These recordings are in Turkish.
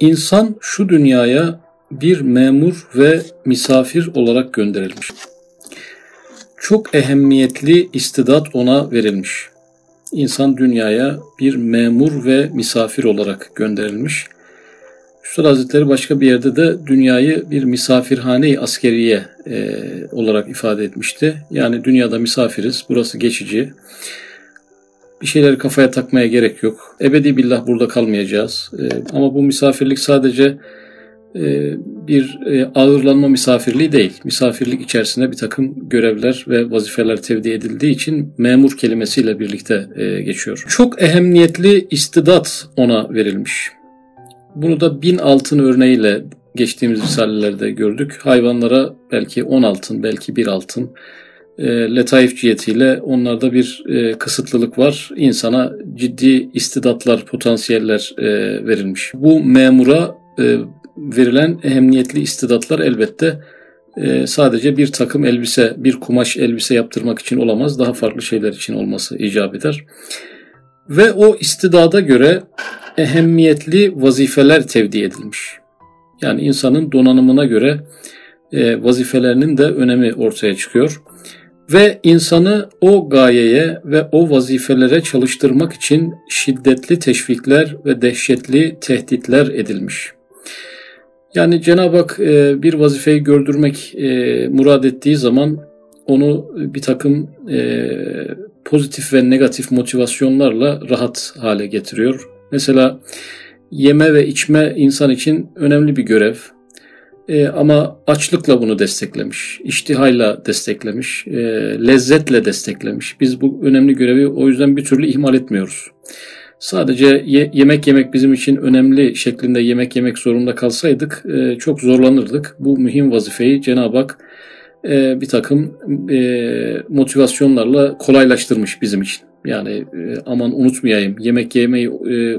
İnsan şu dünyaya bir memur ve misafir olarak gönderilmiş. Çok ehemmiyetli istidat ona verilmiş. İnsan dünyaya bir memur ve misafir olarak gönderilmiş. Üstad Hazretleri başka bir yerde de dünyayı bir misafirhane-i askeriye e, olarak ifade etmişti. Yani dünyada misafiriz, burası geçici. Bir şeyleri kafaya takmaya gerek yok. Ebedi billah burada kalmayacağız. E, ama bu misafirlik sadece e, bir e, ağırlanma misafirliği değil. Misafirlik içerisinde bir takım görevler ve vazifeler tevdi edildiği için memur kelimesiyle birlikte e, geçiyor. Çok ehemmiyetli istidat ona verilmiş. Bunu da bin altın örneğiyle geçtiğimiz risalelerde gördük. Hayvanlara belki on altın, belki bir altın. E, letaif cihetiyle onlarda bir e, kısıtlılık var. İnsana ciddi istidatlar, potansiyeller e, verilmiş. Bu memura e, verilen ehemmiyetli istidatlar elbette e, sadece bir takım elbise, bir kumaş elbise yaptırmak için olamaz. Daha farklı şeyler için olması icap eder. Ve o istidada göre ehemmiyetli vazifeler tevdi edilmiş. Yani insanın donanımına göre e, vazifelerinin de önemi ortaya çıkıyor. Ve insanı o gayeye ve o vazifelere çalıştırmak için şiddetli teşvikler ve dehşetli tehditler edilmiş. Yani Cenab-ı Hak e, bir vazifeyi gördürmek e, murad ettiği zaman onu bir takım e, pozitif ve negatif motivasyonlarla rahat hale getiriyor. Mesela yeme ve içme insan için önemli bir görev. E, ama açlıkla bunu desteklemiş, iştihayla desteklemiş, e, lezzetle desteklemiş. Biz bu önemli görevi o yüzden bir türlü ihmal etmiyoruz. Sadece ye, yemek yemek bizim için önemli şeklinde yemek yemek zorunda kalsaydık e, çok zorlanırdık. Bu mühim vazifeyi Cenab-ı Hak e, bir takım e, motivasyonlarla kolaylaştırmış bizim için. Yani e, aman unutmayayım, yemek yemeyi e,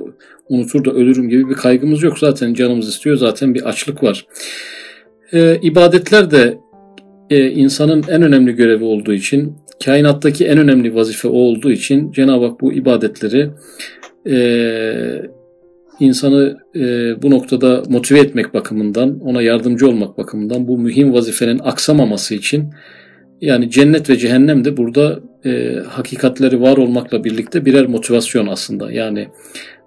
unutur da ölürüm gibi bir kaygımız yok. Zaten canımız istiyor, zaten bir açlık var. E, ibadetler de e, insanın en önemli görevi olduğu için, kainattaki en önemli vazife o olduğu için Cenab-ı Hak bu ibadetleri e, insanı e, bu noktada motive etmek bakımından, ona yardımcı olmak bakımından bu mühim vazifenin aksamaması için yani cennet ve cehennem de burada e, hakikatleri var olmakla birlikte birer motivasyon aslında. Yani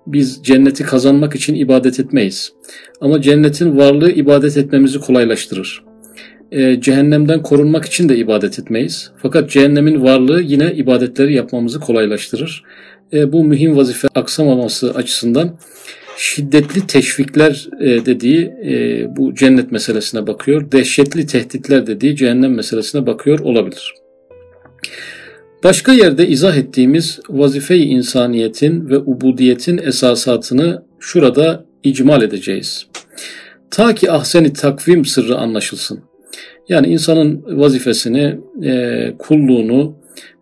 biz cenneti kazanmak için ibadet etmeyiz. Ama cennetin varlığı ibadet etmemizi kolaylaştırır. E, cehennemden korunmak için de ibadet etmeyiz. Fakat cehennemin varlığı yine ibadetleri yapmamızı kolaylaştırır. E, bu mühim vazife aksamaması açısından şiddetli teşvikler e, dediği e, bu cennet meselesine bakıyor. Dehşetli tehditler dediği cehennem meselesine bakıyor olabilir. Başka yerde izah ettiğimiz vazife-i insaniyetin ve ubudiyetin esasatını şurada icmal edeceğiz. Ta ki ahseni takvim sırrı anlaşılsın. Yani insanın vazifesini, e, kulluğunu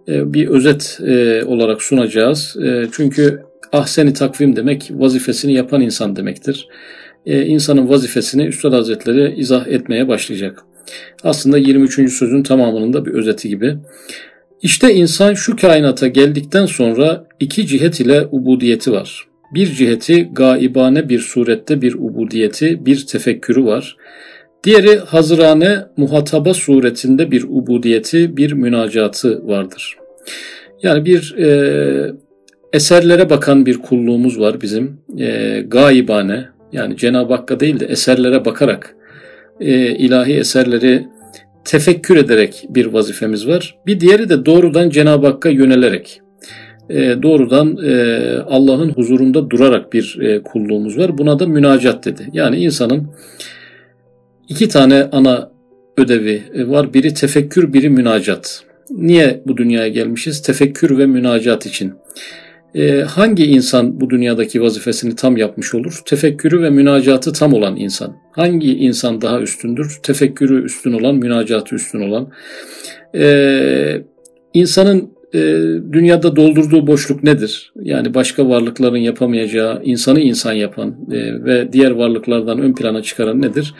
e, bir özet e, olarak sunacağız. Çünkü ahseni takvim demek vazifesini yapan insan demektir. İnsanın vazifesini Üstad Hazretleri izah etmeye başlayacak. Aslında 23. sözün tamamının da bir özeti gibi. İşte insan şu kainata geldikten sonra iki cihet ile ubudiyeti var. Bir ciheti gaibane bir surette bir ubudiyeti, bir tefekkürü var. Diğeri hazırane muhataba suretinde bir ubudiyeti, bir münacatı vardır. Yani bir e, eserlere bakan bir kulluğumuz var bizim. E, gaibane yani Cenab-ı Hakk'a değil de eserlere bakarak e, ilahi eserleri tefekkür ederek bir vazifemiz var. Bir diğeri de doğrudan Cenab-ı Hakk'a yönelerek e, doğrudan e, Allah'ın huzurunda durarak bir e, kulluğumuz var. Buna da münacat dedi. Yani insanın iki tane ana ödevi var. Biri tefekkür, biri münacat. Niye bu dünyaya gelmişiz? Tefekkür ve münacat için. Ee, hangi insan bu dünyadaki vazifesini tam yapmış olur? Tefekkürü ve münacatı tam olan insan. Hangi insan daha üstündür? Tefekkürü üstün olan, münacatı üstün olan. Ee, insanın e, dünyada doldurduğu boşluk nedir? Yani başka varlıkların yapamayacağı, insanı insan yapan e, ve diğer varlıklardan ön plana çıkaran nedir?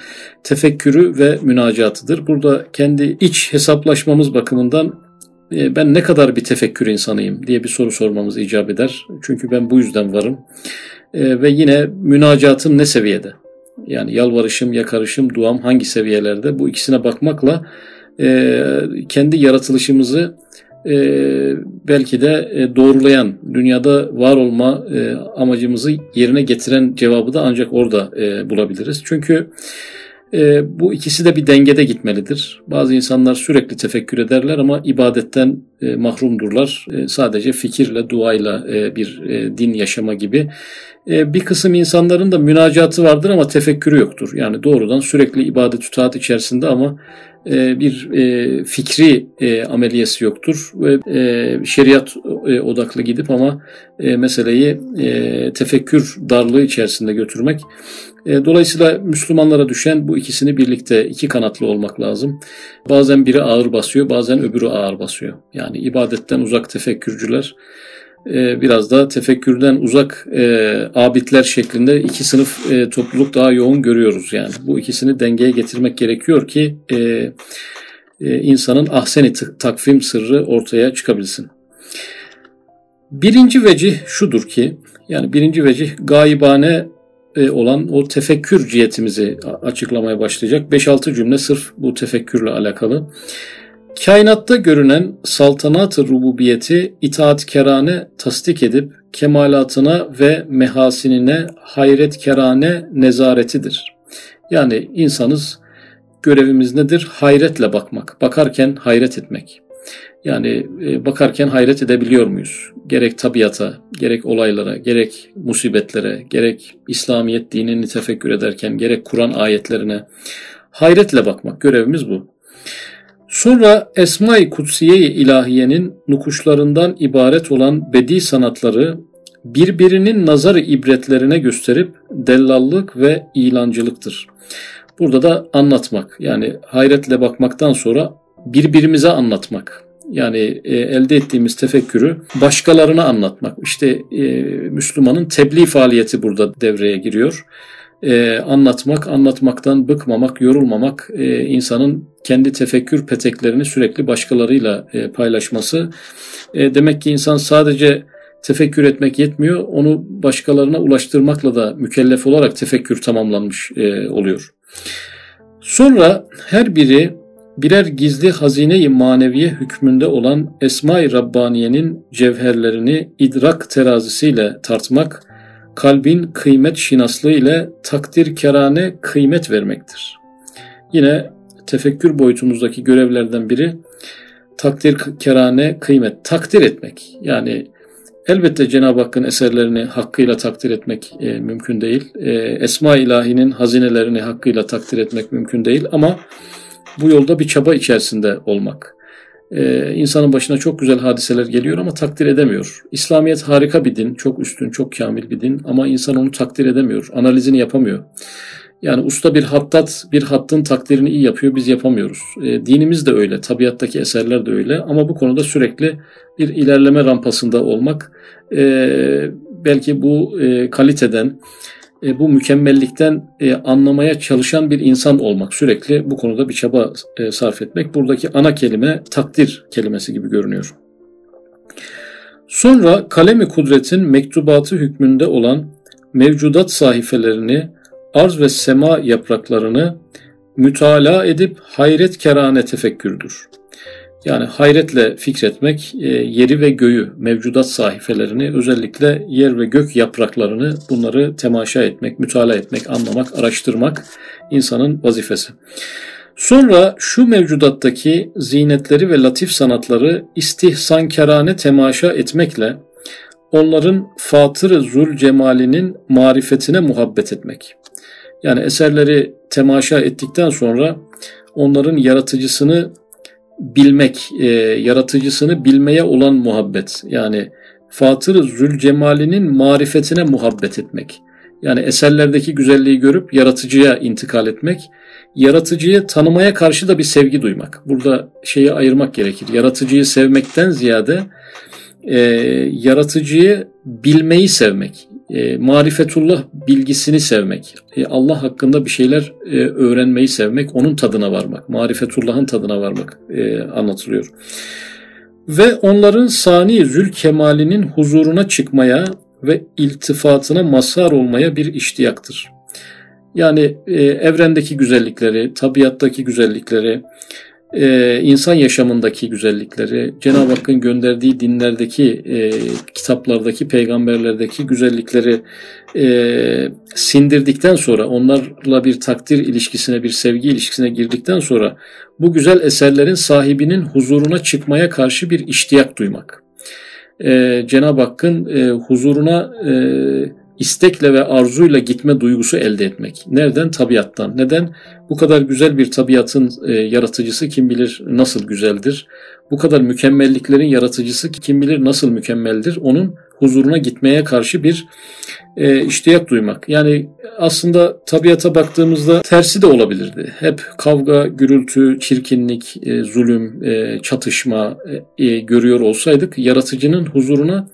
Tefekkürü ve münacatıdır. Burada kendi iç hesaplaşmamız bakımından e, ben ne kadar bir tefekkür insanıyım diye bir soru sormamız icap eder. Çünkü ben bu yüzden varım. E, ve yine münacatım ne seviyede? Yani yalvarışım, yakarışım, duam hangi seviyelerde? Bu ikisine bakmakla e, kendi yaratılışımızı e, belki de e, doğrulayan, dünyada var olma e, amacımızı yerine getiren cevabı da ancak orada e, bulabiliriz. Çünkü e, bu ikisi de bir dengede gitmelidir. Bazı insanlar sürekli tefekkür ederler ama ibadetten e, mahrumdurlar. E, sadece fikirle, duayla e, bir e, din yaşama gibi. E, bir kısım insanların da münacatı vardır ama tefekkürü yoktur. Yani doğrudan sürekli ibadet taat içerisinde ama bir e, fikri e, ameliyesi yoktur ve şeriat odaklı gidip ama meseleyi tefekkür darlığı içerisinde götürmek. Dolayısıyla Müslümanlara düşen bu ikisini birlikte iki kanatlı olmak lazım. Bazen biri ağır basıyor, bazen öbürü ağır basıyor. Yani ibadetten uzak tefekkürcüler e, biraz da tefekkürden uzak e, abidler şeklinde iki sınıf e, topluluk daha yoğun görüyoruz yani. Bu ikisini dengeye getirmek gerekiyor ki e, e, insanın ahseni takvim sırrı ortaya çıkabilsin. Birinci vecih şudur ki, yani birinci vecih gaibane e, olan o tefekkür cihetimizi açıklamaya başlayacak. 5-6 cümle sırf bu tefekkürle alakalı. Kainatta görünen saltanat-ı rububiyeti itaatkerane tasdik edip kemalatına ve mehasinine hayretkerane nezaretidir. Yani insanız görevimiz nedir? Hayretle bakmak. Bakarken hayret etmek. Yani e, bakarken hayret edebiliyor muyuz? Gerek tabiata, gerek olaylara, gerek musibetlere, gerek İslamiyet dinini tefekkür ederken, gerek Kur'an ayetlerine hayretle bakmak. Görevimiz bu. Sonra Esma-i Kutsiye-i İlahiye'nin nukuşlarından ibaret olan bedi sanatları birbirinin nazarı ibretlerine gösterip dellallık ve ilancılıktır. Burada da anlatmak yani hayretle bakmaktan sonra birbirimize anlatmak. Yani e, elde ettiğimiz tefekkürü başkalarına anlatmak. İşte e, Müslümanın tebliğ faaliyeti burada devreye giriyor e, anlatmak, anlatmaktan bıkmamak, yorulmamak, e, insanın kendi tefekkür peteklerini sürekli başkalarıyla e, paylaşması. E, demek ki insan sadece tefekkür etmek yetmiyor, onu başkalarına ulaştırmakla da mükellef olarak tefekkür tamamlanmış e, oluyor. Sonra her biri birer gizli hazine-i maneviye hükmünde olan Esma-i Rabbaniye'nin cevherlerini idrak terazisiyle tartmak, kalbin kıymet şinaslığı ile takdir kerane kıymet vermektir. Yine tefekkür boyutumuzdaki görevlerden biri takdir kerane kıymet, takdir etmek. Yani elbette Cenab-ı Hakk'ın eserlerini hakkıyla takdir etmek e, mümkün değil. E, Esma ilahinin hazinelerini hakkıyla takdir etmek mümkün değil ama bu yolda bir çaba içerisinde olmak. Ee, insanın başına çok güzel hadiseler geliyor ama takdir edemiyor. İslamiyet harika bir din, çok üstün, çok kamil bir din ama insan onu takdir edemiyor, analizini yapamıyor. Yani usta bir hattat bir hattın takdirini iyi yapıyor, biz yapamıyoruz. E, dinimiz de öyle, tabiattaki eserler de öyle ama bu konuda sürekli bir ilerleme rampasında olmak e, belki bu e, kaliteden, e, bu mükemmellikten e, anlamaya çalışan bir insan olmak, sürekli bu konuda bir çaba e, sarf etmek. Buradaki ana kelime takdir kelimesi gibi görünüyor. Sonra kalemi kudretin mektubatı hükmünde olan mevcudat sayfelerini, arz ve sema yapraklarını mütalaa edip hayret kerane tefekkürdür. Yani hayretle fikretmek, e, yeri ve göğü, mevcudat sahifelerini, özellikle yer ve gök yapraklarını bunları temaşa etmek, mütalaa etmek, anlamak, araştırmak insanın vazifesi. Sonra şu mevcudattaki zinetleri ve latif sanatları istihsankerane temaşa etmekle onların fatır zul cemalinin marifetine muhabbet etmek. Yani eserleri temaşa ettikten sonra onların yaratıcısını bilmek, e, yaratıcısını bilmeye olan muhabbet. Yani Fatır-ı Zülcemal'inin marifetine muhabbet etmek. Yani eserlerdeki güzelliği görüp yaratıcıya intikal etmek. Yaratıcıyı tanımaya karşı da bir sevgi duymak. Burada şeyi ayırmak gerekir. Yaratıcıyı sevmekten ziyade e, yaratıcıyı bilmeyi sevmek e, marifetullah bilgisini sevmek, e, Allah hakkında bir şeyler e, öğrenmeyi sevmek, onun tadına varmak, marifetullah'ın tadına varmak e, anlatılıyor. Ve onların sani zül kemalinin huzuruna çıkmaya ve iltifatına mazhar olmaya bir iştiyaktır. Yani e, evrendeki güzellikleri, tabiattaki güzellikleri, e, insan yaşamındaki güzellikleri, Cenab-ı Hakk'ın gönderdiği dinlerdeki, e, kitaplardaki, peygamberlerdeki güzellikleri e, sindirdikten sonra, onlarla bir takdir ilişkisine, bir sevgi ilişkisine girdikten sonra bu güzel eserlerin sahibinin huzuruna çıkmaya karşı bir iştiyak duymak. E, Cenab-ı Hakk'ın e, huzuruna e, istekle ve arzuyla gitme duygusu elde etmek. Nereden? Tabiattan. Neden? Bu kadar güzel bir tabiatın e, yaratıcısı kim bilir nasıl güzeldir. Bu kadar mükemmelliklerin yaratıcısı kim bilir nasıl mükemmeldir. Onun huzuruna gitmeye karşı bir e, iştiyak duymak. Yani aslında tabiata baktığımızda tersi de olabilirdi. Hep kavga, gürültü, çirkinlik, e, zulüm, e, çatışma e, görüyor olsaydık yaratıcının huzuruna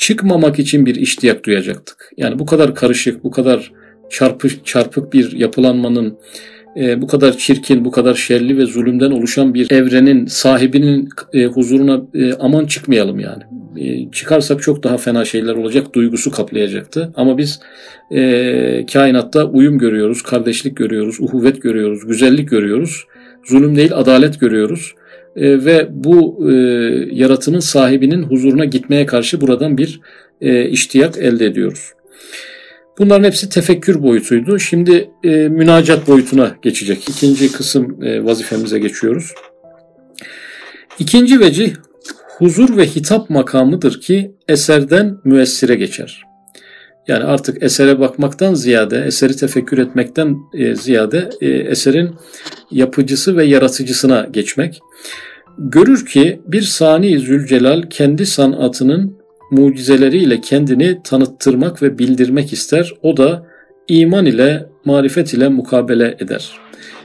çıkmamak için bir iştiyak duyacaktık. Yani bu kadar karışık, bu kadar çarpık, çarpık bir yapılanmanın, e, bu kadar çirkin, bu kadar şerli ve zulümden oluşan bir evrenin sahibinin e, huzuruna e, aman çıkmayalım yani. E, çıkarsak çok daha fena şeyler olacak duygusu kaplayacaktı. Ama biz e, kainatta uyum görüyoruz, kardeşlik görüyoruz, uhuvvet görüyoruz, güzellik görüyoruz. Zulüm değil adalet görüyoruz. E, ve bu e, yaratının sahibinin huzuruna gitmeye karşı buradan bir e, iştiyak elde ediyoruz. Bunların hepsi tefekkür boyutuydu. Şimdi e, münacat boyutuna geçecek. İkinci kısım e, vazifemize geçiyoruz. İkinci vecih huzur ve hitap makamıdır ki eserden müessire geçer. Yani artık esere bakmaktan ziyade, eseri tefekkür etmekten e, ziyade e, eserin yapıcısı ve yaratıcısına geçmek. Görür ki bir Sani Zülcelal kendi sanatının mucizeleriyle kendini tanıttırmak ve bildirmek ister. O da iman ile, marifet ile mukabele eder.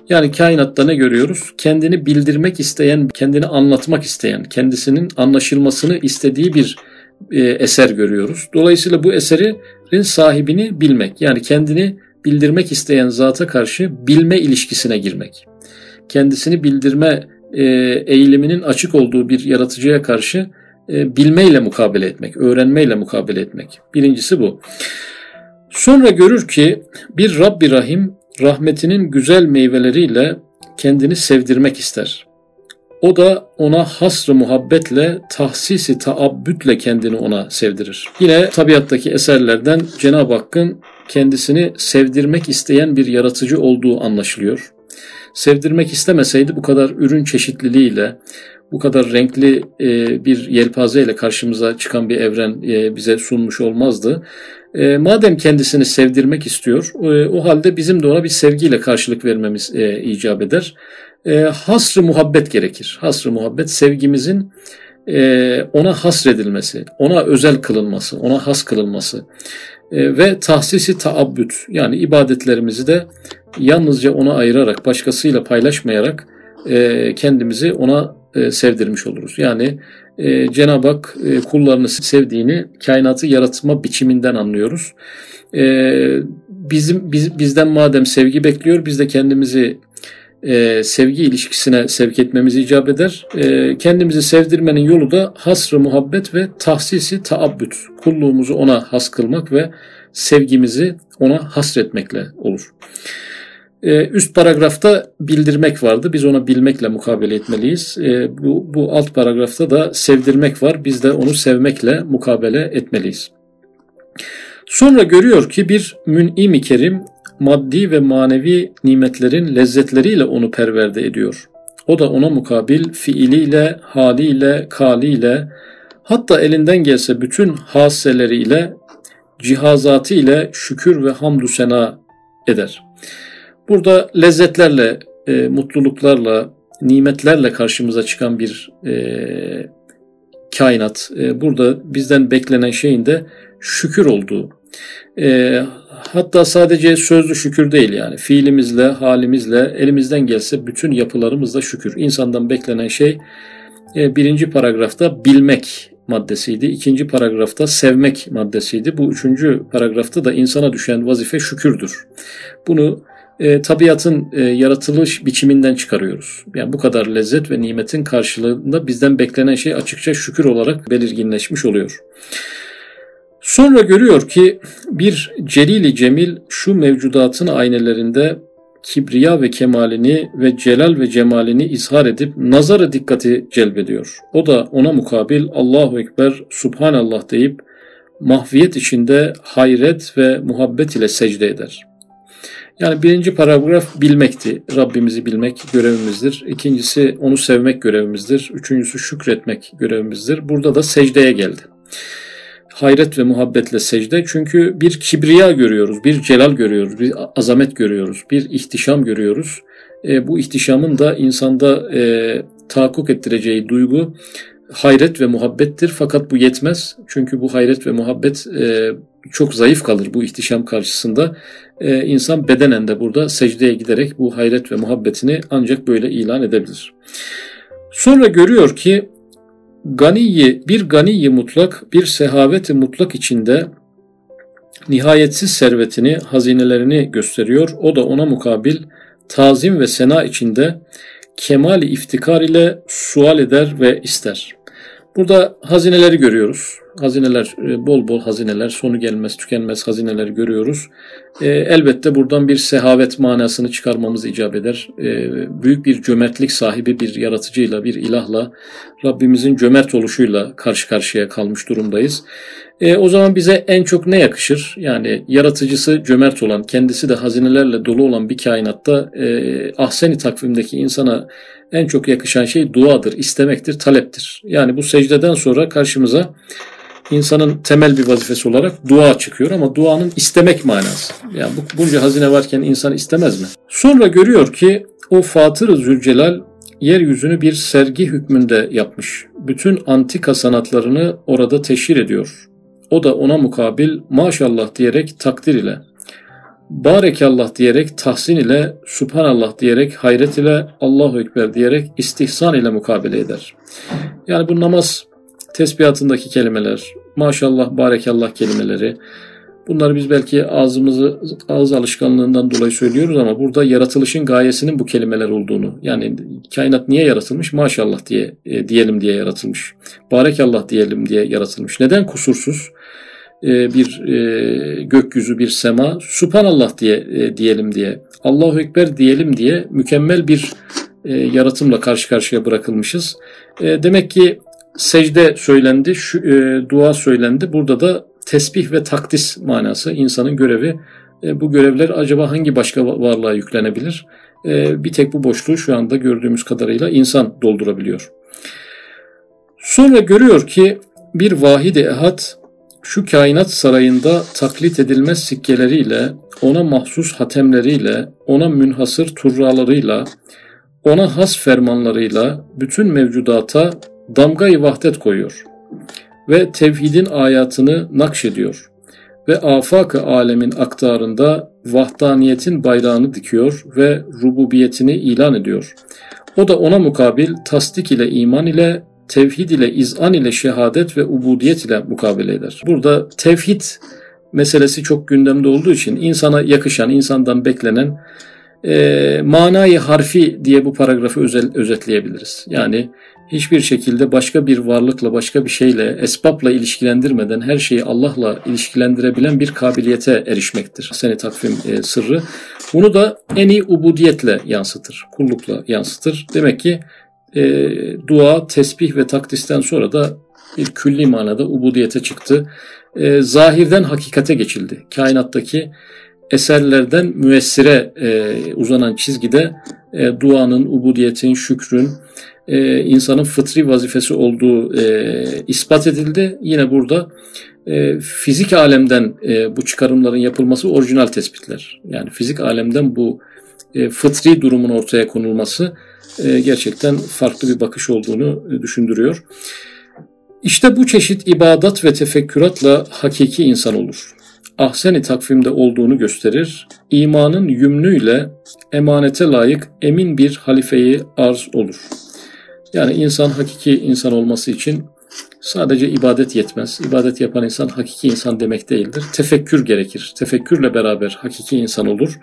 Yani kainatta ne görüyoruz? Kendini bildirmek isteyen, kendini anlatmak isteyen, kendisinin anlaşılmasını istediği bir e, eser görüyoruz. Dolayısıyla bu eserin sahibini bilmek, yani kendini bildirmek isteyen zata karşı bilme ilişkisine girmek. Kendisini bildirme e, eğiliminin açık olduğu bir yaratıcıya karşı e, bilmeyle mukabele etmek, öğrenmeyle mukabele etmek. Birincisi bu. Sonra görür ki bir Rabbi Rahim rahmetinin güzel meyveleriyle kendini sevdirmek ister. O da ona hasrı muhabbetle, tahsisi taabbütle kendini ona sevdirir. Yine tabiattaki eserlerden Cenab-ı Hakk'ın kendisini sevdirmek isteyen bir yaratıcı olduğu anlaşılıyor. Sevdirmek istemeseydi bu kadar ürün çeşitliliğiyle, bu kadar renkli e, bir yelpaze ile karşımıza çıkan bir evren e, bize sunmuş olmazdı. E, madem kendisini sevdirmek istiyor, o halde bizim de ona bir sevgiyle karşılık vermemiz icap eder. Hasrı muhabbet gerekir. Hasrı muhabbet sevgimizin ona hasredilmesi, ona özel kılınması, ona has kılınması ve tahsisi taabbüt yani ibadetlerimizi de yalnızca ona ayırarak, başkasıyla paylaşmayarak kendimizi ona e, sevdirmiş oluruz. Yani e, Cenab-ı Hak e, kullarını sevdiğini kainatı yaratma biçiminden anlıyoruz. E, bizim biz, bizden madem sevgi bekliyor, biz de kendimizi e, sevgi ilişkisine sevk etmemiz icap eder. E, kendimizi sevdirmenin yolu da hasrı muhabbet ve tahsisi taabbüt. Kulluğumuzu ona has kılmak ve sevgimizi ona hasretmekle olur. Ee, üst paragrafta bildirmek vardı. Biz ona bilmekle mukabele etmeliyiz. Ee, bu, bu alt paragrafta da sevdirmek var. Biz de onu sevmekle mukabele etmeliyiz. Sonra görüyor ki bir mün'im-i kerim maddi ve manevi nimetlerin lezzetleriyle onu perverde ediyor. O da ona mukabil fiiliyle, haliyle, kaliyle, hatta elinden gelse bütün haseleriyle, cihazatı ile şükür ve hamdü sena eder. Burada lezzetlerle, e, mutluluklarla, nimetlerle karşımıza çıkan bir e, kainat. E, burada bizden beklenen şeyin de şükür olduğu. E, hatta sadece sözlü şükür değil yani fiilimizle, halimizle, elimizden gelse bütün yapılarımızla şükür. İnsandan beklenen şey e, birinci paragrafta bilmek maddesiydi. İkinci paragrafta sevmek maddesiydi. Bu üçüncü paragrafta da insana düşen vazife şükürdür. Bunu e, tabiatın e, yaratılış biçiminden çıkarıyoruz. Yani bu kadar lezzet ve nimetin karşılığında bizden beklenen şey açıkça şükür olarak belirginleşmiş oluyor. Sonra görüyor ki bir celili cemil şu mevcudatın aynelerinde kibriya ve kemalini ve celal ve cemalini izhar edip nazarı dikkati celbediyor. O da ona mukabil Allahu Ekber, Subhanallah deyip mahviyet içinde hayret ve muhabbet ile secde eder. Yani birinci paragraf bilmekti. Rabbimizi bilmek görevimizdir. İkincisi onu sevmek görevimizdir. Üçüncüsü şükretmek görevimizdir. Burada da secdeye geldi hayret ve muhabbetle secde. Çünkü bir kibriya görüyoruz, bir celal görüyoruz, bir azamet görüyoruz, bir ihtişam görüyoruz. E, bu ihtişamın da insanda e, tahakkuk ettireceği duygu hayret ve muhabbettir. Fakat bu yetmez. Çünkü bu hayret ve muhabbet e, çok zayıf kalır bu ihtişam karşısında. E, insan bedenen de burada secdeye giderek bu hayret ve muhabbetini ancak böyle ilan edebilir. Sonra görüyor ki ganiyi, bir ganiyi mutlak, bir sehaveti mutlak içinde nihayetsiz servetini, hazinelerini gösteriyor. O da ona mukabil tazim ve sena içinde kemali iftikar ile sual eder ve ister. Burada hazineleri görüyoruz. Hazineler, e, bol bol hazineler, sonu gelmez, tükenmez hazineler görüyoruz. E, elbette buradan bir sehavet manasını çıkarmamız icap eder. E, büyük bir cömertlik sahibi bir yaratıcıyla, bir ilahla, Rabbimizin cömert oluşuyla karşı karşıya kalmış durumdayız. O zaman bize en çok ne yakışır? Yani yaratıcısı cömert olan, kendisi de hazinelerle dolu olan bir kainatta ahseni takvimdeki insana en çok yakışan şey duadır, istemektir, taleptir. Yani bu secdeden sonra karşımıza insanın temel bir vazifesi olarak dua çıkıyor ama duanın istemek manası. Yani bu bunca hazine varken insan istemez mi? Sonra görüyor ki o Fatır-ı Zülcelal yeryüzünü bir sergi hükmünde yapmış. Bütün antika sanatlarını orada teşhir ediyor. O da ona mukabil maşallah diyerek takdir ile, barekallah diyerek tahsin ile, subhanallah diyerek hayret ile, Allahu Ekber diyerek istihsan ile mukabele eder. Yani bu namaz tesbihatındaki kelimeler, maşallah, barekallah kelimeleri, Bunları biz belki ağzımızı ağız alışkanlığından dolayı söylüyoruz ama burada yaratılışın gayesinin bu kelimeler olduğunu yani kainat niye yaratılmış? Maşallah diye e, diyelim diye yaratılmış. Barekallah diyelim diye yaratılmış. Neden kusursuz? E, bir e, gökyüzü, bir sema, Subhanallah diye e, diyelim diye, Allahu Ekber diyelim diye mükemmel bir e, yaratımla karşı karşıya bırakılmışız. E, demek ki secde söylendi, şu, e, dua söylendi. Burada da tesbih ve takdis manası insanın görevi. E, bu görevler acaba hangi başka varlığa yüklenebilir? E, bir tek bu boşluğu şu anda gördüğümüz kadarıyla insan doldurabiliyor. Sonra görüyor ki bir vahid ehad şu kainat sarayında taklit edilmez sikkeleriyle, ona mahsus hatemleriyle, ona münhasır turralarıyla, ona has fermanlarıyla bütün mevcudata damgayı vahdet koyuyor ve tevhidin ayatını nakşediyor ve afak-ı alemin aktarında vahdaniyetin bayrağını dikiyor ve rububiyetini ilan ediyor. O da ona mukabil tasdik ile iman ile tevhid ile izan ile şehadet ve ubudiyet ile mukabele eder. Burada tevhid meselesi çok gündemde olduğu için insana yakışan, insandan beklenen e, manayı harfi diye bu paragrafı özel, özetleyebiliriz. Yani hiçbir şekilde başka bir varlıkla, başka bir şeyle, esbabla ilişkilendirmeden her şeyi Allah'la ilişkilendirebilen bir kabiliyete erişmektir. Seni takvim e, sırrı. Bunu da en iyi ubudiyetle yansıtır, kullukla yansıtır. Demek ki e, dua, tesbih ve takdisten sonra da bir külli manada ubudiyete çıktı. E, zahirden hakikate geçildi. Kainattaki eserlerden müessire e, uzanan çizgide e, duanın, ubudiyetin, şükrün, e, insanın fıtri vazifesi olduğu e, ispat edildi. Yine burada e, fizik alemden e, bu çıkarımların yapılması orijinal tespitler. Yani fizik alemden bu e, fıtri durumun ortaya konulması e, gerçekten farklı bir bakış olduğunu e, düşündürüyor. İşte bu çeşit ibadat ve tefekküratla hakiki insan olur ahseni takvimde olduğunu gösterir. İmanın yümnüyle emanete layık emin bir halifeyi arz olur. Yani insan hakiki insan olması için sadece ibadet yetmez. İbadet yapan insan hakiki insan demek değildir. Tefekkür gerekir. Tefekkürle beraber hakiki insan olur.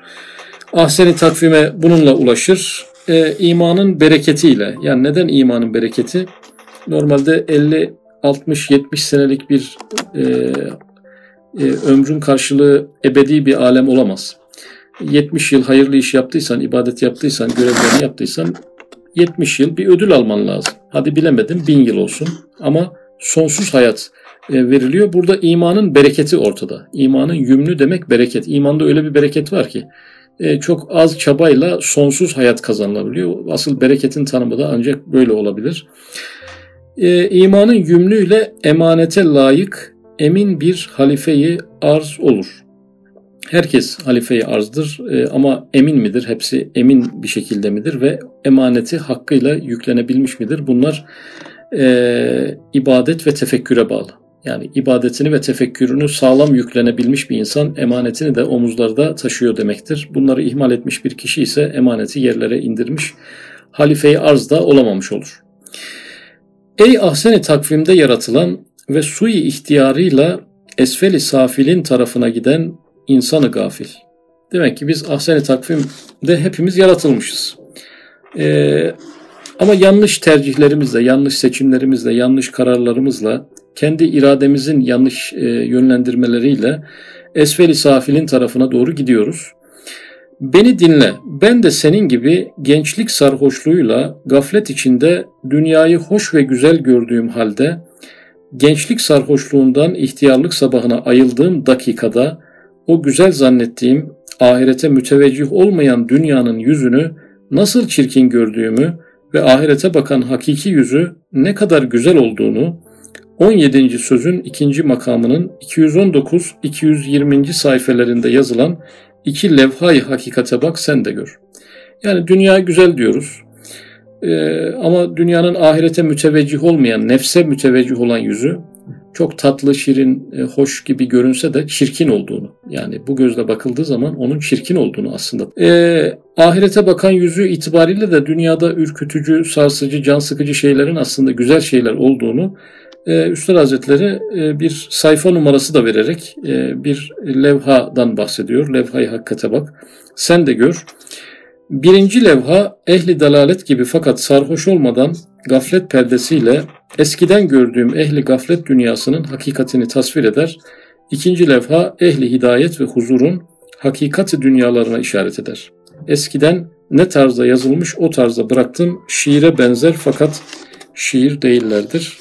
Ahseni takvime bununla ulaşır. E, imanın bereketiyle yani neden imanın bereketi? Normalde 50 60 70 senelik bir e, e, ömrün karşılığı ebedi bir alem olamaz. 70 yıl hayırlı iş yaptıysan, ibadet yaptıysan, görevlerini yaptıysan 70 yıl bir ödül alman lazım. Hadi bilemedim 1000 yıl olsun ama sonsuz hayat e, veriliyor. Burada imanın bereketi ortada. İmanın yümlü demek bereket. İmanda öyle bir bereket var ki e, çok az çabayla sonsuz hayat kazanılabiliyor. Asıl bereketin tanımı da ancak böyle olabilir. E, imanın yümlüyle emanete layık emin bir halifeyi arz olur. Herkes halifeyi arzdır ama emin midir? Hepsi emin bir şekilde midir ve emaneti hakkıyla yüklenebilmiş midir? Bunlar e, ibadet ve tefekküre bağlı. Yani ibadetini ve tefekkürünü sağlam yüklenebilmiş bir insan emanetini de omuzlarda taşıyor demektir. Bunları ihmal etmiş bir kişi ise emaneti yerlere indirmiş, halifeyi arzda olamamış olur. Ey ahseni takvimde yaratılan ve sui ihtiyarıyla esfeli safilin tarafına giden insanı gafil. Demek ki biz ahseni takvimde hepimiz yaratılmışız. Ee, ama yanlış tercihlerimizle, yanlış seçimlerimizle, yanlış kararlarımızla, kendi irademizin yanlış e, yönlendirmeleriyle esfeli safilin tarafına doğru gidiyoruz. Beni dinle. Ben de senin gibi gençlik sarhoşluğuyla gaflet içinde dünyayı hoş ve güzel gördüğüm halde gençlik sarhoşluğundan ihtiyarlık sabahına ayıldığım dakikada o güzel zannettiğim ahirete müteveccih olmayan dünyanın yüzünü nasıl çirkin gördüğümü ve ahirete bakan hakiki yüzü ne kadar güzel olduğunu 17. sözün ikinci makamının 219-220. sayfelerinde yazılan iki levhay hakikate bak sen de gör. Yani dünya güzel diyoruz. Ee, ama dünyanın ahirete müteveccih olmayan, nefse müteveccih olan yüzü çok tatlı, şirin, e, hoş gibi görünse de çirkin olduğunu yani bu gözle bakıldığı zaman onun çirkin olduğunu aslında. E, ahirete bakan yüzü itibariyle de dünyada ürkütücü, sarsıcı, can sıkıcı şeylerin aslında güzel şeyler olduğunu e, Üstad Hazretleri e, bir sayfa numarası da vererek e, bir levhadan bahsediyor. Levhayı hakikate bak. Sen de gör. Birinci levha ehli dalalet gibi fakat sarhoş olmadan gaflet perdesiyle eskiden gördüğüm ehli gaflet dünyasının hakikatini tasvir eder. İkinci levha ehli hidayet ve huzurun hakikati dünyalarına işaret eder. Eskiden ne tarzda yazılmış o tarzda bıraktım şiire benzer fakat şiir değillerdir.